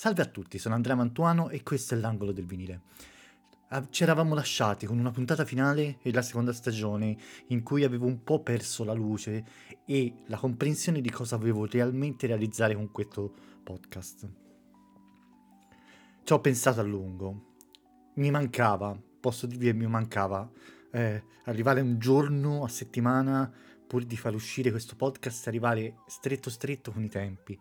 Salve a tutti, sono Andrea Mantuano e questo è l'angolo del vinile. Ci eravamo lasciati con una puntata finale della seconda stagione in cui avevo un po' perso la luce e la comprensione di cosa avevo realmente realizzare con questo podcast. Ci ho pensato a lungo. Mi mancava, posso dirvi mi mancava, eh, arrivare un giorno a settimana pur di far uscire questo podcast, arrivare stretto stretto con i tempi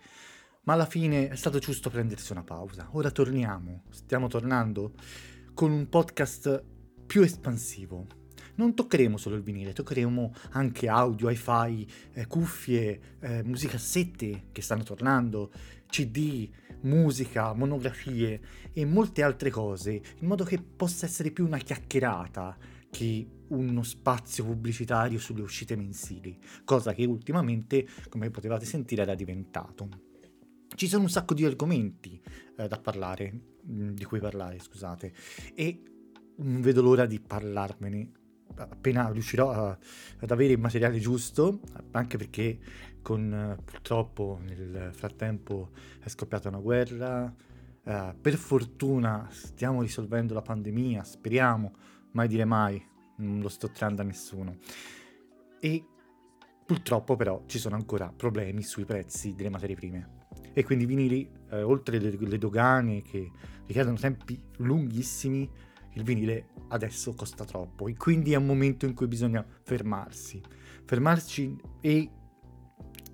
ma alla fine è stato giusto prendersi una pausa. Ora torniamo, stiamo tornando con un podcast più espansivo. Non toccheremo solo il vinile, toccheremo anche audio, hi-fi, eh, cuffie, eh, musicassette che stanno tornando, CD, musica, monografie e molte altre cose, in modo che possa essere più una chiacchierata che uno spazio pubblicitario sulle uscite mensili, cosa che ultimamente, come potevate sentire, era diventato. Ci sono un sacco di argomenti eh, da parlare, mm, di cui parlare, scusate, e non vedo l'ora di parlarmene. Appena riuscirò a, ad avere il materiale giusto, anche perché con purtroppo nel frattempo è scoppiata una guerra, uh, per fortuna stiamo risolvendo la pandemia, speriamo, mai dire mai, non lo sto trando a nessuno. E purtroppo però ci sono ancora problemi sui prezzi delle materie prime e quindi i vinili, eh, oltre le, le dogane che richiedono tempi lunghissimi, il vinile adesso costa troppo e quindi è un momento in cui bisogna fermarsi, fermarci e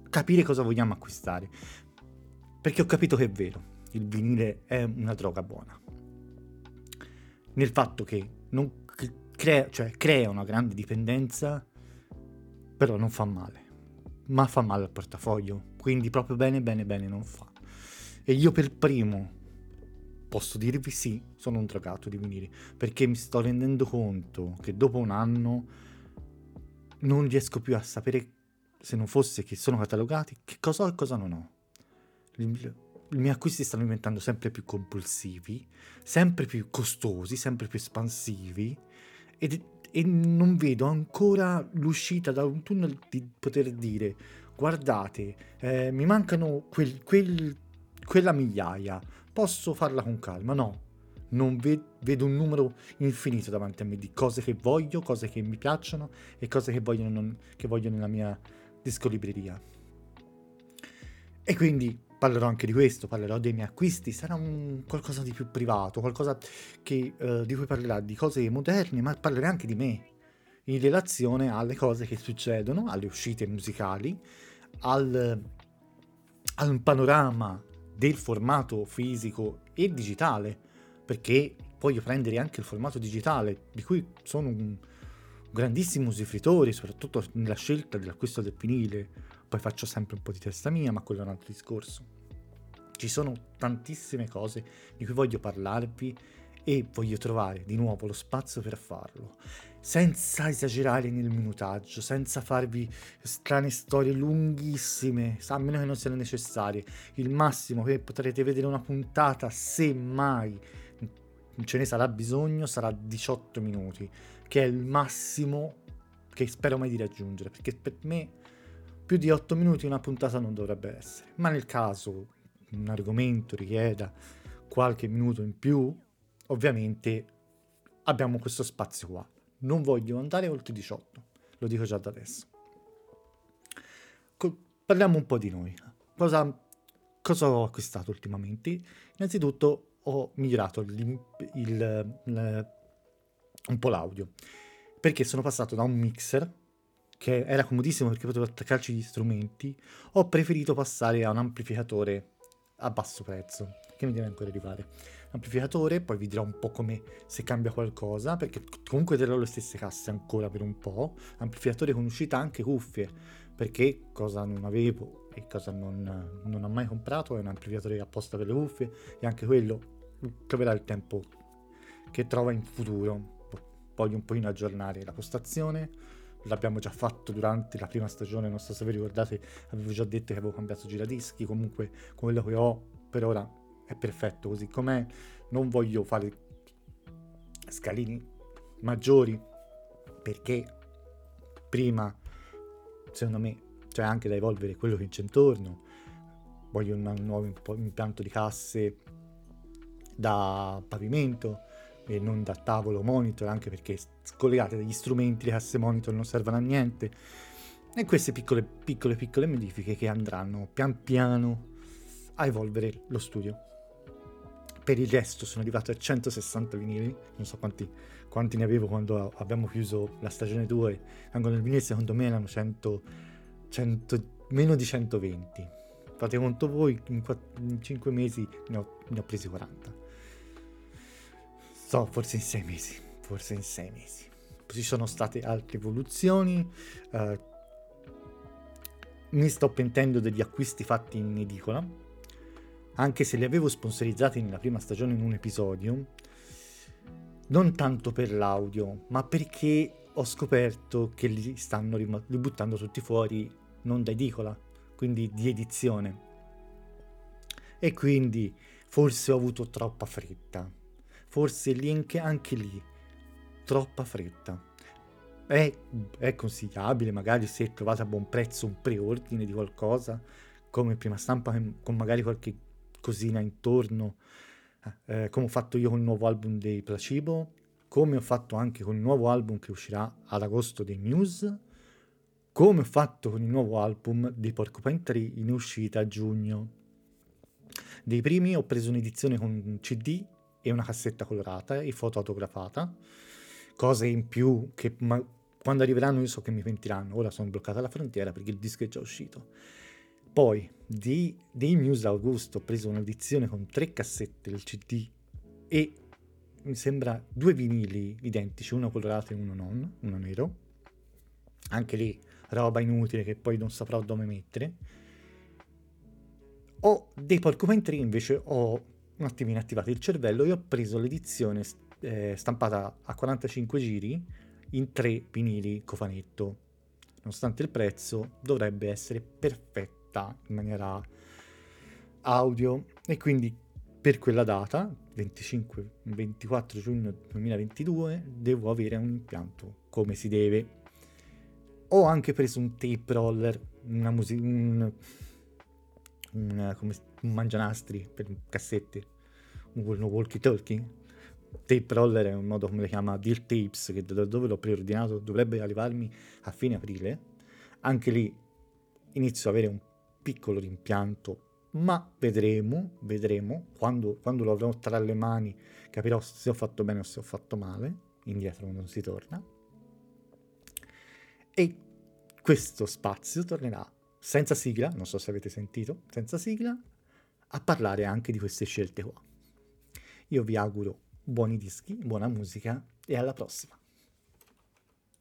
capire cosa vogliamo acquistare. Perché ho capito che è vero, il vinile è una droga buona. Nel fatto che non crea, cioè crea una grande dipendenza, però non fa male ma fa male al portafoglio, quindi proprio bene bene bene non fa. E io per primo posso dirvi sì, sono un drogato di vinili, perché mi sto rendendo conto che dopo un anno non riesco più a sapere, se non fosse che sono catalogati, che cosa ho e cosa non ho. I miei acquisti stanno diventando sempre più compulsivi, sempre più costosi, sempre più espansivi ed e non vedo ancora l'uscita da un tunnel di poter dire guardate, eh, mi mancano quel, quel, quella migliaia, posso farla con calma? No, non ve- vedo un numero infinito davanti a me di cose che voglio, cose che mi piacciono e cose che voglio, non, che voglio nella mia discolibreria. E quindi parlerò anche di questo, parlerò dei miei acquisti, sarà un qualcosa di più privato, qualcosa che, uh, di cui parlerà di cose moderne, ma parlerò anche di me, in relazione alle cose che succedono, alle uscite musicali, al, al panorama del formato fisico e digitale, perché voglio prendere anche il formato digitale, di cui sono un grandissimo usufruitore, soprattutto nella scelta dell'acquisto del vinile. Poi faccio sempre un po' di testa mia, ma quello è un altro discorso. Ci sono tantissime cose di cui voglio parlarvi e voglio trovare di nuovo lo spazio per farlo, senza esagerare nel minutaggio, senza farvi strane storie lunghissime, a meno che non siano necessarie. Il massimo che potrete vedere una puntata, se mai ce ne sarà bisogno, sarà 18 minuti, che è il massimo che spero mai di raggiungere, perché per me più di 8 minuti una puntata non dovrebbe essere. Ma nel caso un argomento richieda qualche minuto in più, ovviamente abbiamo questo spazio qua. Non voglio andare oltre 18, lo dico già da adesso. Co- parliamo un po' di noi. Cosa, cosa, ho acquistato ultimamente? Innanzitutto ho migliorato il, il, il, un po' l'audio, perché sono passato da un mixer che era comodissimo perché potevo attaccarci gli strumenti, ho preferito passare a un amplificatore a basso prezzo, che mi deve ancora arrivare. Amplificatore, poi vi dirò un po' come se cambia qualcosa, perché comunque terrò le stesse casse ancora per un po'. Amplificatore con uscita anche cuffie, perché cosa non avevo e cosa non, non ho mai comprato è un amplificatore apposta per le cuffie e anche quello troverà il tempo che trova in futuro. Voglio un pochino aggiornare la postazione, l'abbiamo già fatto durante la prima stagione, non so se vi ricordate, avevo già detto che avevo cambiato giradischi, comunque quello che ho per ora è perfetto così com'è, non voglio fare scalini maggiori perché prima, secondo me, c'è anche da evolvere quello che c'è intorno, voglio un nuovo impianto di casse da pavimento e non da tavolo monitor, anche perché scollegate dagli strumenti, le casse monitor non servono a niente. E queste piccole, piccole, piccole modifiche che andranno pian piano a evolvere lo studio. Per il resto sono arrivato a 160 vinili, non so quanti, quanti ne avevo quando abbiamo chiuso la stagione 2, anche nel vinile secondo me erano 100, 100, meno di 120. Fate conto voi, in, 4, in 5 mesi ne ho, ne ho presi 40 so, forse in sei mesi, forse in sei mesi. Ci sono state altre evoluzioni, uh, mi sto pentendo degli acquisti fatti in edicola, anche se li avevo sponsorizzati nella prima stagione in un episodio, non tanto per l'audio, ma perché ho scoperto che li stanno ributtando tutti fuori non da edicola, quindi di edizione. E quindi forse ho avuto troppa fretta forse link anche lì, troppa fretta. È, è, consigliabile magari se trovate a buon prezzo un preordine di qualcosa, come prima stampa, con magari qualche cosina intorno, eh, come ho fatto io con il nuovo album dei Placebo, come ho fatto anche con il nuovo album che uscirà ad agosto dei Muse, come ho fatto con il nuovo album di Porcupine 3 in uscita a giugno. Dei primi ho preso un'edizione con un CD e una cassetta colorata e foto autografata, cose in più che ma, quando arriveranno io so che mi pentiranno, ora sono bloccata alla frontiera perché il disco è già uscito. Poi di, dei Muse Augusto ho preso un'edizione con tre cassette del CD e mi sembra due vinili identici, uno colorato e uno non, uno nero. Anche lì roba inutile che poi non saprò dove mettere. Ho dei Porcupine 3 invece ho un attimino attivato il cervello e ho preso l'edizione eh, stampata a 45 giri in tre vinili cofanetto. Nonostante il prezzo, dovrebbe essere perfetta in maniera audio e quindi per quella data, 25-24 giugno 2022, devo avere un impianto come si deve. Ho anche preso un tape roller, una musica, un, un, come, un mangianastri per cassette, un walkie talkie. Tape roller è un modo come le chiama Deal Tapes, che da dove l'ho preordinato dovrebbe arrivarmi a fine aprile. Anche lì inizio ad avere un piccolo rimpianto, ma vedremo, vedremo, quando, quando lo avrò tra le mani capirò se ho fatto bene o se ho fatto male, indietro non si torna. E questo spazio tornerà senza sigla, non so se avete sentito, senza sigla, a parlare anche di queste scelte qua. Io vi auguro buoni dischi, buona musica e alla prossima.